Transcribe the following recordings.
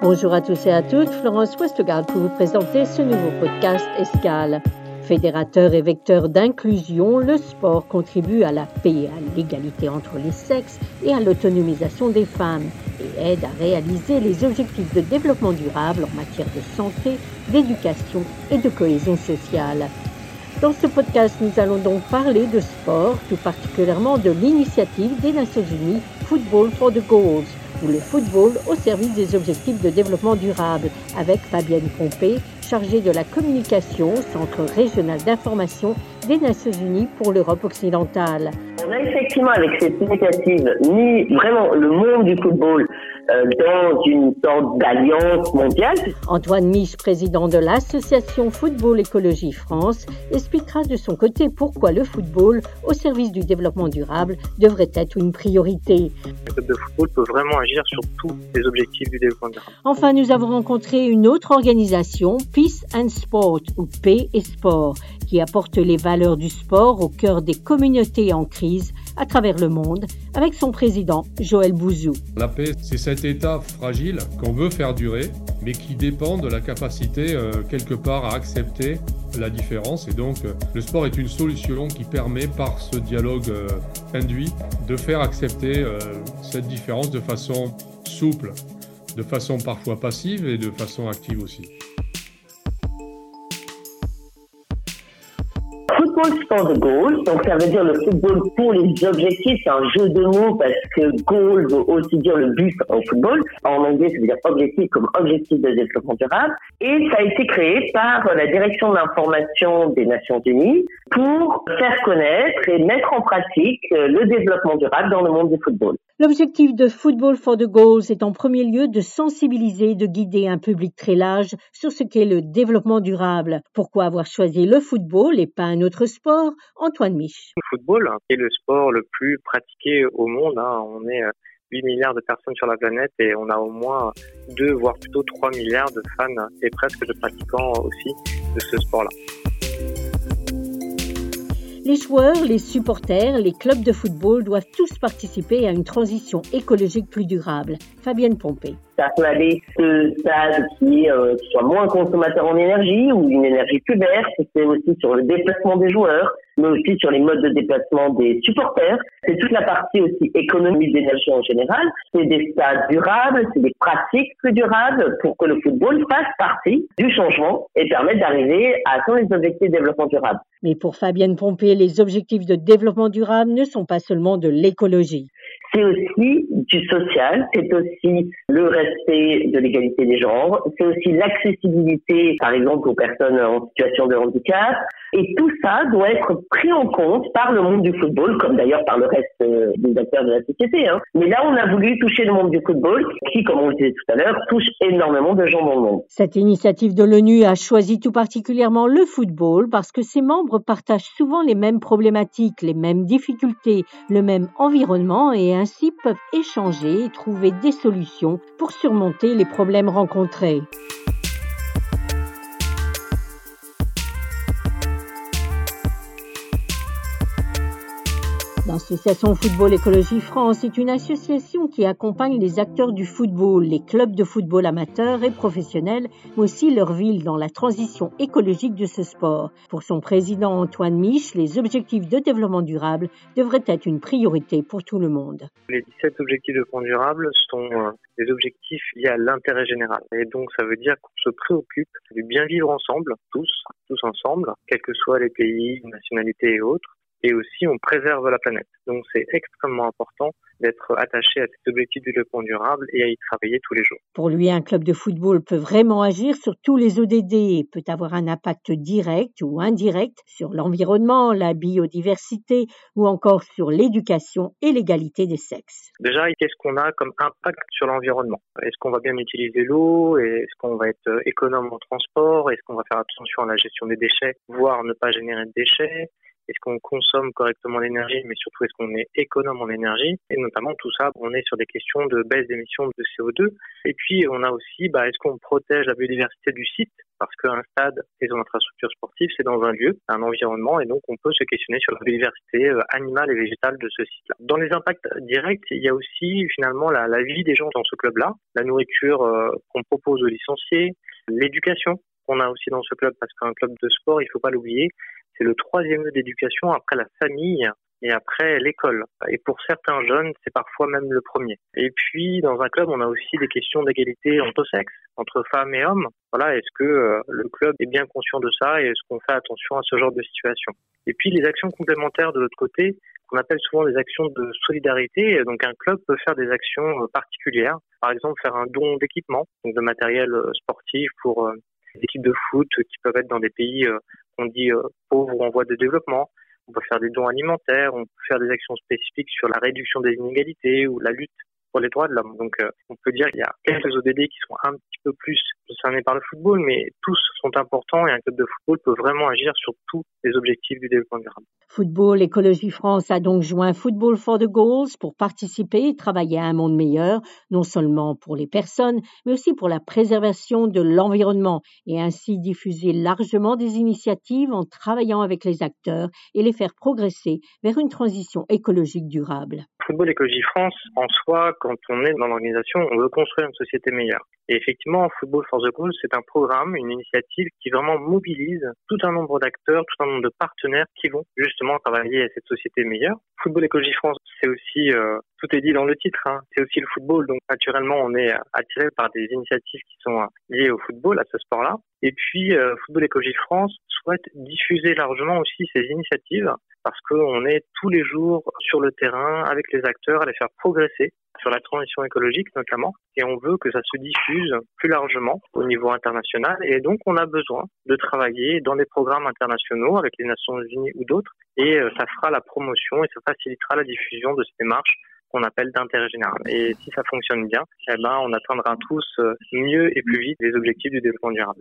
Bonjour à tous et à toutes, Florence Westgard pour vous présenter ce nouveau podcast Escale. Fédérateur et vecteur d'inclusion, le sport contribue à la paix, à l'égalité entre les sexes et à l'autonomisation des femmes et aide à réaliser les objectifs de développement durable en matière de santé, d'éducation et de cohésion sociale. Dans ce podcast, nous allons donc parler de sport, tout particulièrement de l'initiative des Nations Unies Football for the Goals, ou le football au service des objectifs de développement durable, avec Fabienne Pompé, chargée de la communication Centre régional d'information des Nations Unies pour l'Europe occidentale. On a effectivement, avec cette initiative, mis vraiment le monde du football dans une sorte d'alliance mondiale. Antoine Mich, président de l'association Football Écologie France, expliquera de son côté pourquoi le football au service du développement durable devrait être une priorité. Le club de football peut vraiment agir sur tous les objectifs du développement durable. Enfin, nous avons rencontré une autre organisation, Peace and Sport, ou Paix et Sport, qui apporte les valeurs du sport au cœur des communautés en crise à travers le monde, avec son président Joël Bouzou. La paix, c'est cet état fragile qu'on veut faire durer, mais qui dépend de la capacité, euh, quelque part, à accepter la différence. Et donc, euh, le sport est une solution qui permet, par ce dialogue euh, induit, de faire accepter cette différence de façon souple, de façon parfois passive et de façon active aussi. Football for the goal. Donc, ça veut dire le football pour les objectifs. C'est un jeu de mots parce que goal veut aussi dire le but au football. En anglais, ça veut dire objectif comme objectif de développement durable. Et ça a été créé par la direction de l'information des Nations Unies pour faire connaître et mettre en pratique le développement durable dans le monde du football. L'objectif de Football for the Goals est en premier lieu de sensibiliser de guider un public très large sur ce qu'est le développement durable. Pourquoi avoir choisi le football et pas un autre sport Antoine Mich. Le football est le sport le plus pratiqué au monde. Hein. On est 8 euh, milliards de personnes sur la planète et on a au moins 2 voire plutôt 3 milliards de fans et presque de pratiquants aussi de ce sport-là. Les joueurs, les supporters, les clubs de football doivent tous participer à une transition écologique plus durable. Fabienne Pompé. Ça peut aller de stade qui soit moins consommateur en énergie ou une énergie plus verte. C'est aussi sur le déplacement des joueurs, mais aussi sur les modes de déplacement des supporters. C'est toute la partie aussi économie d'énergie en général. C'est des stades durables, c'est des pratiques plus durables pour que le football fasse partie du changement et permette d'arriver à atteindre les objectifs de développement durable. Mais pour Fabienne Pompé, les objectifs de développement durable ne sont pas seulement de l'écologie c'est aussi du social, c'est aussi le respect de l'égalité des genres, c'est aussi l'accessibilité, par exemple, aux personnes en situation de handicap. Et tout ça doit être pris en compte par le monde du football, comme d'ailleurs par le reste euh, des acteurs de la société. Hein. Mais là, on a voulu toucher le monde du football, qui, comme on le disait tout à l'heure, touche énormément de gens dans le monde. Cette initiative de l'ONU a choisi tout particulièrement le football parce que ses membres partagent souvent les mêmes problématiques, les mêmes difficultés, le même environnement et ainsi peuvent échanger et trouver des solutions pour surmonter les problèmes rencontrés. L'association Football Écologie France est une association qui accompagne les acteurs du football, les clubs de football amateurs et professionnels, mais aussi leur ville dans la transition écologique de ce sport. Pour son président Antoine Mich, les objectifs de développement durable devraient être une priorité pour tout le monde. Les 17 objectifs de développement durable sont euh, des objectifs liés à l'intérêt général. Et donc ça veut dire qu'on se préoccupe du bien vivre ensemble, tous, tous ensemble, quels que soient les pays, nationalités et autres et aussi on préserve la planète. Donc c'est extrêmement important d'être attaché à cet objectif du développement durable et à y travailler tous les jours. Pour lui, un club de football peut vraiment agir sur tous les ODD et peut avoir un impact direct ou indirect sur l'environnement, la biodiversité ou encore sur l'éducation et l'égalité des sexes. Déjà, qu'est-ce qu'on a comme impact sur l'environnement? Est-ce qu'on va bien utiliser l'eau? Est-ce qu'on va être économe en transport? Est-ce qu'on va faire attention à la gestion des déchets, voire ne pas générer de déchets? Est-ce qu'on consomme correctement l'énergie, mais surtout est-ce qu'on est économe en énergie? Et notamment tout ça, on est sur des questions de baisse d'émissions de CO2. Et puis on a aussi, bah, est-ce qu'on protège la biodiversité du site? Parce qu'un stade et son infrastructure sportive, c'est dans un lieu, un environnement, et donc on peut se questionner sur la biodiversité euh, animale et végétale de ce site-là. Dans les impacts directs, il y a aussi finalement la, vie des gens dans ce club-là, la nourriture euh, qu'on propose aux licenciés, l'éducation qu'on a aussi dans ce club, parce qu'un club de sport, il ne faut pas l'oublier, c'est le troisième lieu d'éducation après la famille et après l'école. Et pour certains jeunes, c'est parfois même le premier. Et puis, dans un club, on a aussi des questions d'égalité entre sexes, entre femmes et hommes. Voilà, est-ce que euh, le club est bien conscient de ça et est-ce qu'on fait attention à ce genre de situation? Et puis, les actions complémentaires de l'autre côté, qu'on appelle souvent des actions de solidarité. Donc, un club peut faire des actions euh, particulières. Par exemple, faire un don d'équipement, donc de matériel euh, sportif pour des équipes de foot qui peuvent être dans des pays qu'on dit pauvres ou en voie de développement on peut faire des dons alimentaires, on peut faire des actions spécifiques sur la réduction des inégalités ou la lutte pour les droits de l'homme. Donc, euh, on peut dire qu'il y a quelques ODD qui sont un petit peu plus concernés par le football, mais tous sont importants et un club de football peut vraiment agir sur tous les objectifs du développement durable. Football Écologie France a donc joint Football for the Goals pour participer et travailler à un monde meilleur, non seulement pour les personnes, mais aussi pour la préservation de l'environnement et ainsi diffuser largement des initiatives en travaillant avec les acteurs et les faire progresser vers une transition écologique durable. Football Écologie France, en soi, quand on est dans l'organisation, on veut construire une société meilleure. Et effectivement, Football for the Goals, c'est un programme, une initiative qui vraiment mobilise tout un nombre d'acteurs, tout un nombre de partenaires qui vont justement travailler à cette société meilleure. Football Écologie France, c'est aussi, euh, tout est dit dans le titre, hein, c'est aussi le football. Donc naturellement, on est attiré par des initiatives qui sont liées au football, à ce sport-là. Et puis, euh, Football Écologie France souhaite diffuser largement aussi ces initiatives parce qu'on est tous les jours sur le terrain avec les acteurs à les faire progresser sur la transition écologique notamment, et on veut que ça se diffuse plus largement au niveau international, et donc on a besoin de travailler dans des programmes internationaux avec les Nations Unies ou d'autres, et euh, ça fera la promotion et ça facilitera la diffusion de ces démarches qu'on appelle d'intérêt général. Et si ça fonctionne bien, eh ben, on atteindra tous euh, mieux et plus vite les objectifs du développement durable.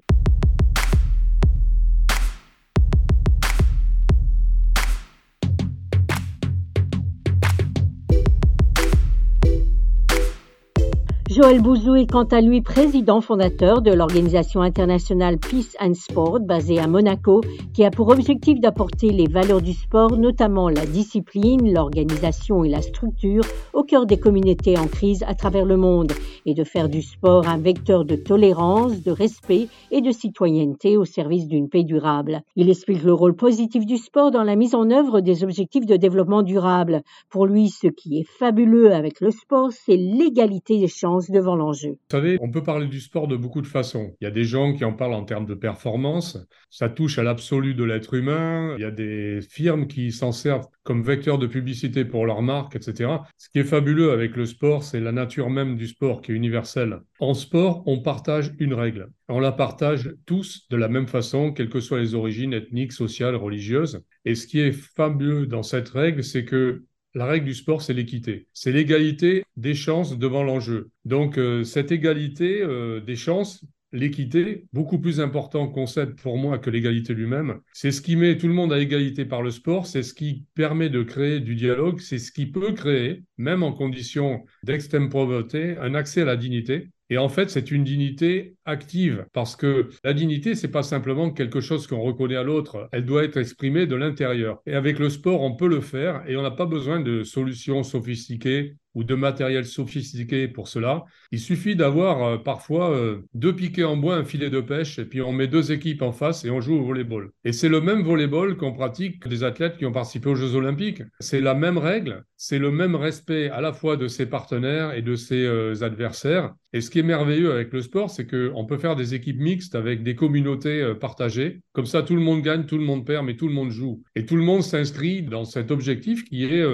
Joël Bouzou est quant à lui président fondateur de l'organisation internationale Peace and Sport basée à Monaco qui a pour objectif d'apporter les valeurs du sport, notamment la discipline, l'organisation et la structure au cœur des communautés en crise à travers le monde et de faire du sport un vecteur de tolérance, de respect et de citoyenneté au service d'une paix durable. Il explique le rôle positif du sport dans la mise en œuvre des objectifs de développement durable. Pour lui, ce qui est fabuleux avec le sport, c'est l'égalité des chances devant l'enjeu. Vous savez, on peut parler du sport de beaucoup de façons. Il y a des gens qui en parlent en termes de performance. Ça touche à l'absolu de l'être humain. Il y a des firmes qui s'en servent comme vecteur de publicité pour leur marque, etc. Ce qui est fabuleux avec le sport, c'est la nature même du sport qui est universelle. En sport, on partage une règle. On la partage tous de la même façon, quelles que soient les origines ethniques, sociales, religieuses. Et ce qui est fabuleux dans cette règle, c'est que la règle du sport, c'est l'équité. C'est l'égalité des chances devant l'enjeu. Donc, euh, cette égalité euh, des chances, l'équité, beaucoup plus important concept pour moi que l'égalité lui-même, c'est ce qui met tout le monde à égalité par le sport, c'est ce qui permet de créer du dialogue, c'est ce qui peut créer, même en conditions d'extrême pauvreté, un accès à la dignité. Et en fait, c'est une dignité active parce que la dignité, c'est pas simplement quelque chose qu'on reconnaît à l'autre. Elle doit être exprimée de l'intérieur. Et avec le sport, on peut le faire et on n'a pas besoin de solutions sophistiquées ou de matériel sophistiqué pour cela. Il suffit d'avoir euh, parfois euh, deux piquets en bois, un filet de pêche, et puis on met deux équipes en face et on joue au volleyball. Et c'est le même volleyball qu'on pratique des athlètes qui ont participé aux Jeux Olympiques. C'est la même règle, c'est le même respect à la fois de ses partenaires et de ses euh, adversaires. Et ce qui est merveilleux avec le sport, c'est qu'on peut faire des équipes mixtes avec des communautés partagées. Comme ça, tout le monde gagne, tout le monde perd, mais tout le monde joue. Et tout le monde s'inscrit dans cet objectif qui est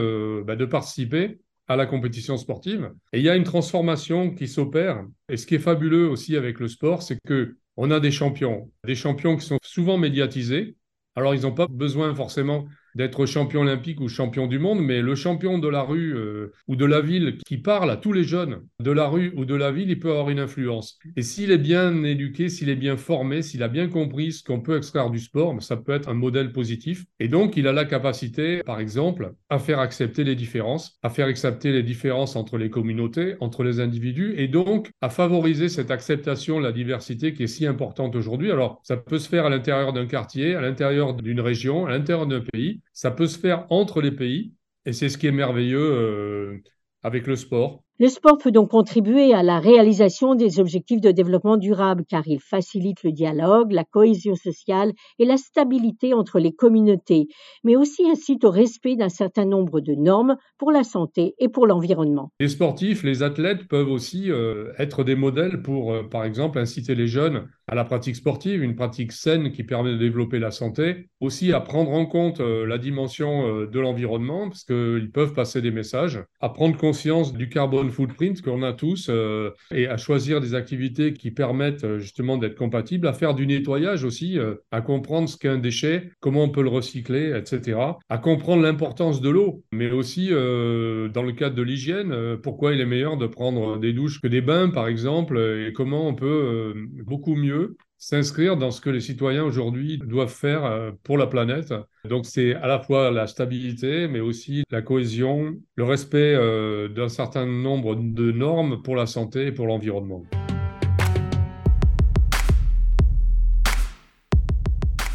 bah, de participer à la compétition sportive. Et il y a une transformation qui s'opère. Et ce qui est fabuleux aussi avec le sport, c'est que on a des champions, des champions qui sont souvent médiatisés. Alors, ils n'ont pas besoin forcément d'être champion olympique ou champion du monde, mais le champion de la rue euh, ou de la ville qui parle à tous les jeunes de la rue ou de la ville, il peut avoir une influence. Et s'il est bien éduqué, s'il est bien formé, s'il a bien compris ce qu'on peut extraire du sport, ça peut être un modèle positif. Et donc, il a la capacité, par exemple, à faire accepter les différences, à faire accepter les différences entre les communautés, entre les individus, et donc à favoriser cette acceptation de la diversité qui est si importante aujourd'hui. Alors, ça peut se faire à l'intérieur d'un quartier, à l'intérieur d'une région, à l'intérieur d'un pays, ça peut se faire entre les pays, et c'est ce qui est merveilleux euh, avec le sport. Le sport peut donc contribuer à la réalisation des objectifs de développement durable car il facilite le dialogue, la cohésion sociale et la stabilité entre les communautés, mais aussi incite au respect d'un certain nombre de normes pour la santé et pour l'environnement. Les sportifs, les athlètes peuvent aussi euh, être des modèles pour, euh, par exemple, inciter les jeunes à la pratique sportive, une pratique saine qui permet de développer la santé, aussi à prendre en compte euh, la dimension de l'environnement, parce qu'ils peuvent passer des messages, à prendre conscience du carbone footprint qu'on a tous euh, et à choisir des activités qui permettent euh, justement d'être compatibles, à faire du nettoyage aussi, euh, à comprendre ce qu'est un déchet, comment on peut le recycler, etc. À comprendre l'importance de l'eau, mais aussi dans le cadre de l'hygiène, pourquoi il est meilleur de prendre des douches que des bains, par exemple, et comment on peut beaucoup mieux s'inscrire dans ce que les citoyens aujourd'hui doivent faire euh, pour la planète. Donc c'est à la fois la stabilité, mais aussi la cohésion, le respect euh, d'un certain nombre de normes pour la santé et pour l'environnement.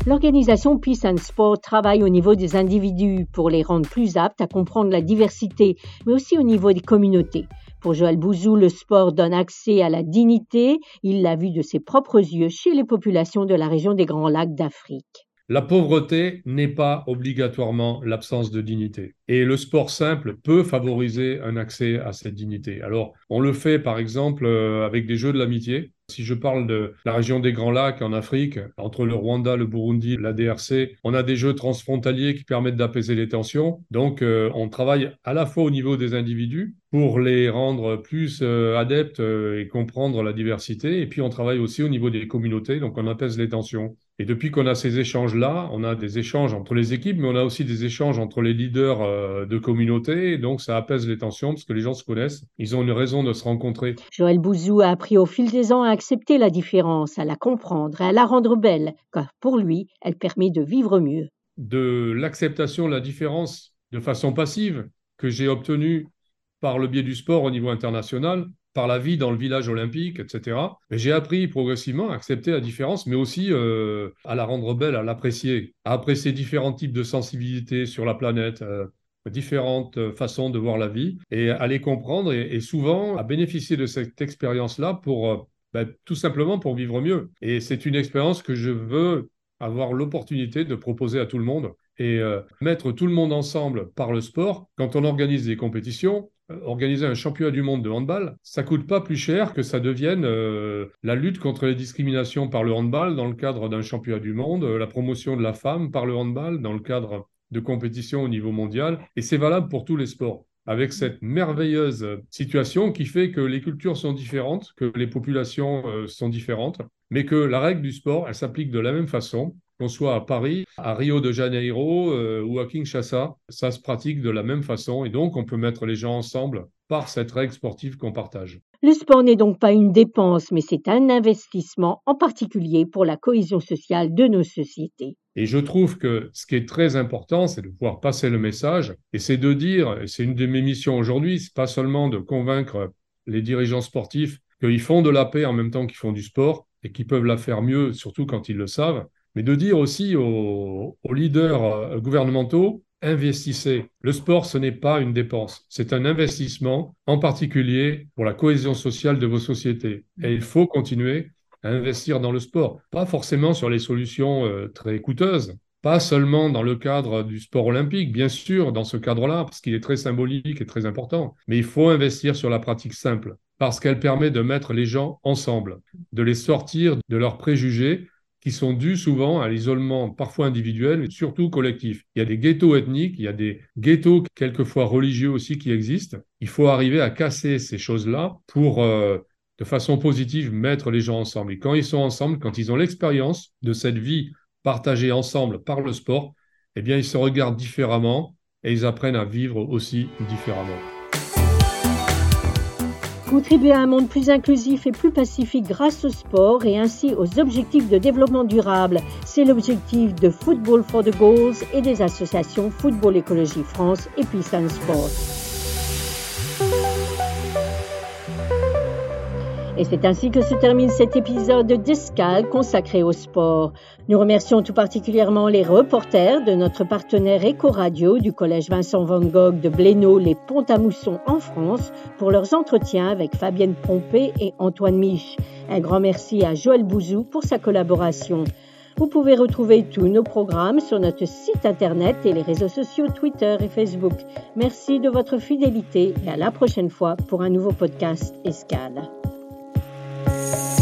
L'organisation Peace and Sport travaille au niveau des individus pour les rendre plus aptes à comprendre la diversité, mais aussi au niveau des communautés. Pour Joël Bouzou, le sport donne accès à la dignité. Il l'a vu de ses propres yeux chez les populations de la région des Grands Lacs d'Afrique. La pauvreté n'est pas obligatoirement l'absence de dignité. Et le sport simple peut favoriser un accès à cette dignité. Alors, on le fait par exemple euh, avec des jeux de l'amitié. Si je parle de la région des Grands Lacs en Afrique, entre le Rwanda, le Burundi, la DRC, on a des jeux transfrontaliers qui permettent d'apaiser les tensions. Donc, euh, on travaille à la fois au niveau des individus pour les rendre plus euh, adeptes et comprendre la diversité. Et puis, on travaille aussi au niveau des communautés, donc on apaise les tensions. Et depuis qu'on a ces échanges-là, on a des échanges entre les équipes, mais on a aussi des échanges entre les leaders de communautés. donc, ça apaise les tensions parce que les gens se connaissent. Ils ont une raison de se rencontrer. Joël Bouzou a appris au fil des ans à accepter la différence, à la comprendre et à la rendre belle, car pour lui, elle permet de vivre mieux. De l'acceptation de la différence de façon passive que j'ai obtenue par le biais du sport au niveau international, par la vie dans le village olympique, etc. J'ai appris progressivement à accepter la différence, mais aussi euh, à la rendre belle, à l'apprécier, à apprécier différents types de sensibilités sur la planète, euh, différentes façons de voir la vie, et à les comprendre, et souvent à bénéficier de cette expérience-là pour euh, bah, tout simplement pour vivre mieux. Et c'est une expérience que je veux avoir l'opportunité de proposer à tout le monde et euh, mettre tout le monde ensemble par le sport. Quand on organise des compétitions, euh, organiser un championnat du monde de handball, ça coûte pas plus cher que ça devienne euh, la lutte contre les discriminations par le handball dans le cadre d'un championnat du monde, la promotion de la femme par le handball dans le cadre de compétitions au niveau mondial. Et c'est valable pour tous les sports avec cette merveilleuse situation qui fait que les cultures sont différentes, que les populations euh, sont différentes, mais que la règle du sport, elle s'applique de la même façon, qu'on soit à Paris, à Rio de Janeiro euh, ou à Kinshasa, ça se pratique de la même façon et donc on peut mettre les gens ensemble par cette règle sportive qu'on partage. Le sport n'est donc pas une dépense, mais c'est un investissement, en particulier pour la cohésion sociale de nos sociétés. Et je trouve que ce qui est très important, c'est de pouvoir passer le message, et c'est de dire, et c'est une de mes missions aujourd'hui, c'est pas seulement de convaincre les dirigeants sportifs qu'ils font de la paix en même temps qu'ils font du sport, et qu'ils peuvent la faire mieux, surtout quand ils le savent, mais de dire aussi aux, leaders euh, gouvernementaux investissez. Le sport, ce n'est pas une dépense, c'est un investissement, en particulier pour la cohésion sociale de vos sociétés. Et il faut continuer à investir dans le sport, pas forcément sur les solutions euh, très coûteuses, pas seulement dans le cadre du sport olympique, bien sûr, dans ce cadre-là, parce qu'il est très symbolique et très important, mais il faut investir sur la pratique simple, parce qu'elle permet de mettre les gens ensemble, de les sortir de leurs préjugés qui sont dus souvent à l'isolement parfois individuel, mais surtout collectif. Il y a des ghettos ethniques, il y a des ghettos quelquefois religieux aussi qui existent. Il faut arriver à casser ces choses-là pour, euh, de façon positive, mettre les gens ensemble. Et quand ils sont ensemble, quand ils ont l'expérience de cette vie partagée ensemble par le sport, eh bien, ils se regardent différemment et ils apprennent à vivre aussi différemment. Contribuer à un monde plus inclusif et plus pacifique grâce au sport et ainsi aux objectifs de développement durable, c'est l'objectif de Football for the Goals et des associations Football Écologie France et and Sport. Et c'est ainsi que se termine cet épisode d'Escale consacré au sport. Nous remercions tout particulièrement les reporters de notre partenaire Eco-Radio du Collège Vincent Van Gogh de Blénaud, les Pont-à-Mousson en France, pour leurs entretiens avec Fabienne Pompé et Antoine Mich. Un grand merci à Joël Bouzou pour sa collaboration. Vous pouvez retrouver tous nos programmes sur notre site internet et les réseaux sociaux Twitter et Facebook. Merci de votre fidélité et à la prochaine fois pour un nouveau podcast Escale. Bye.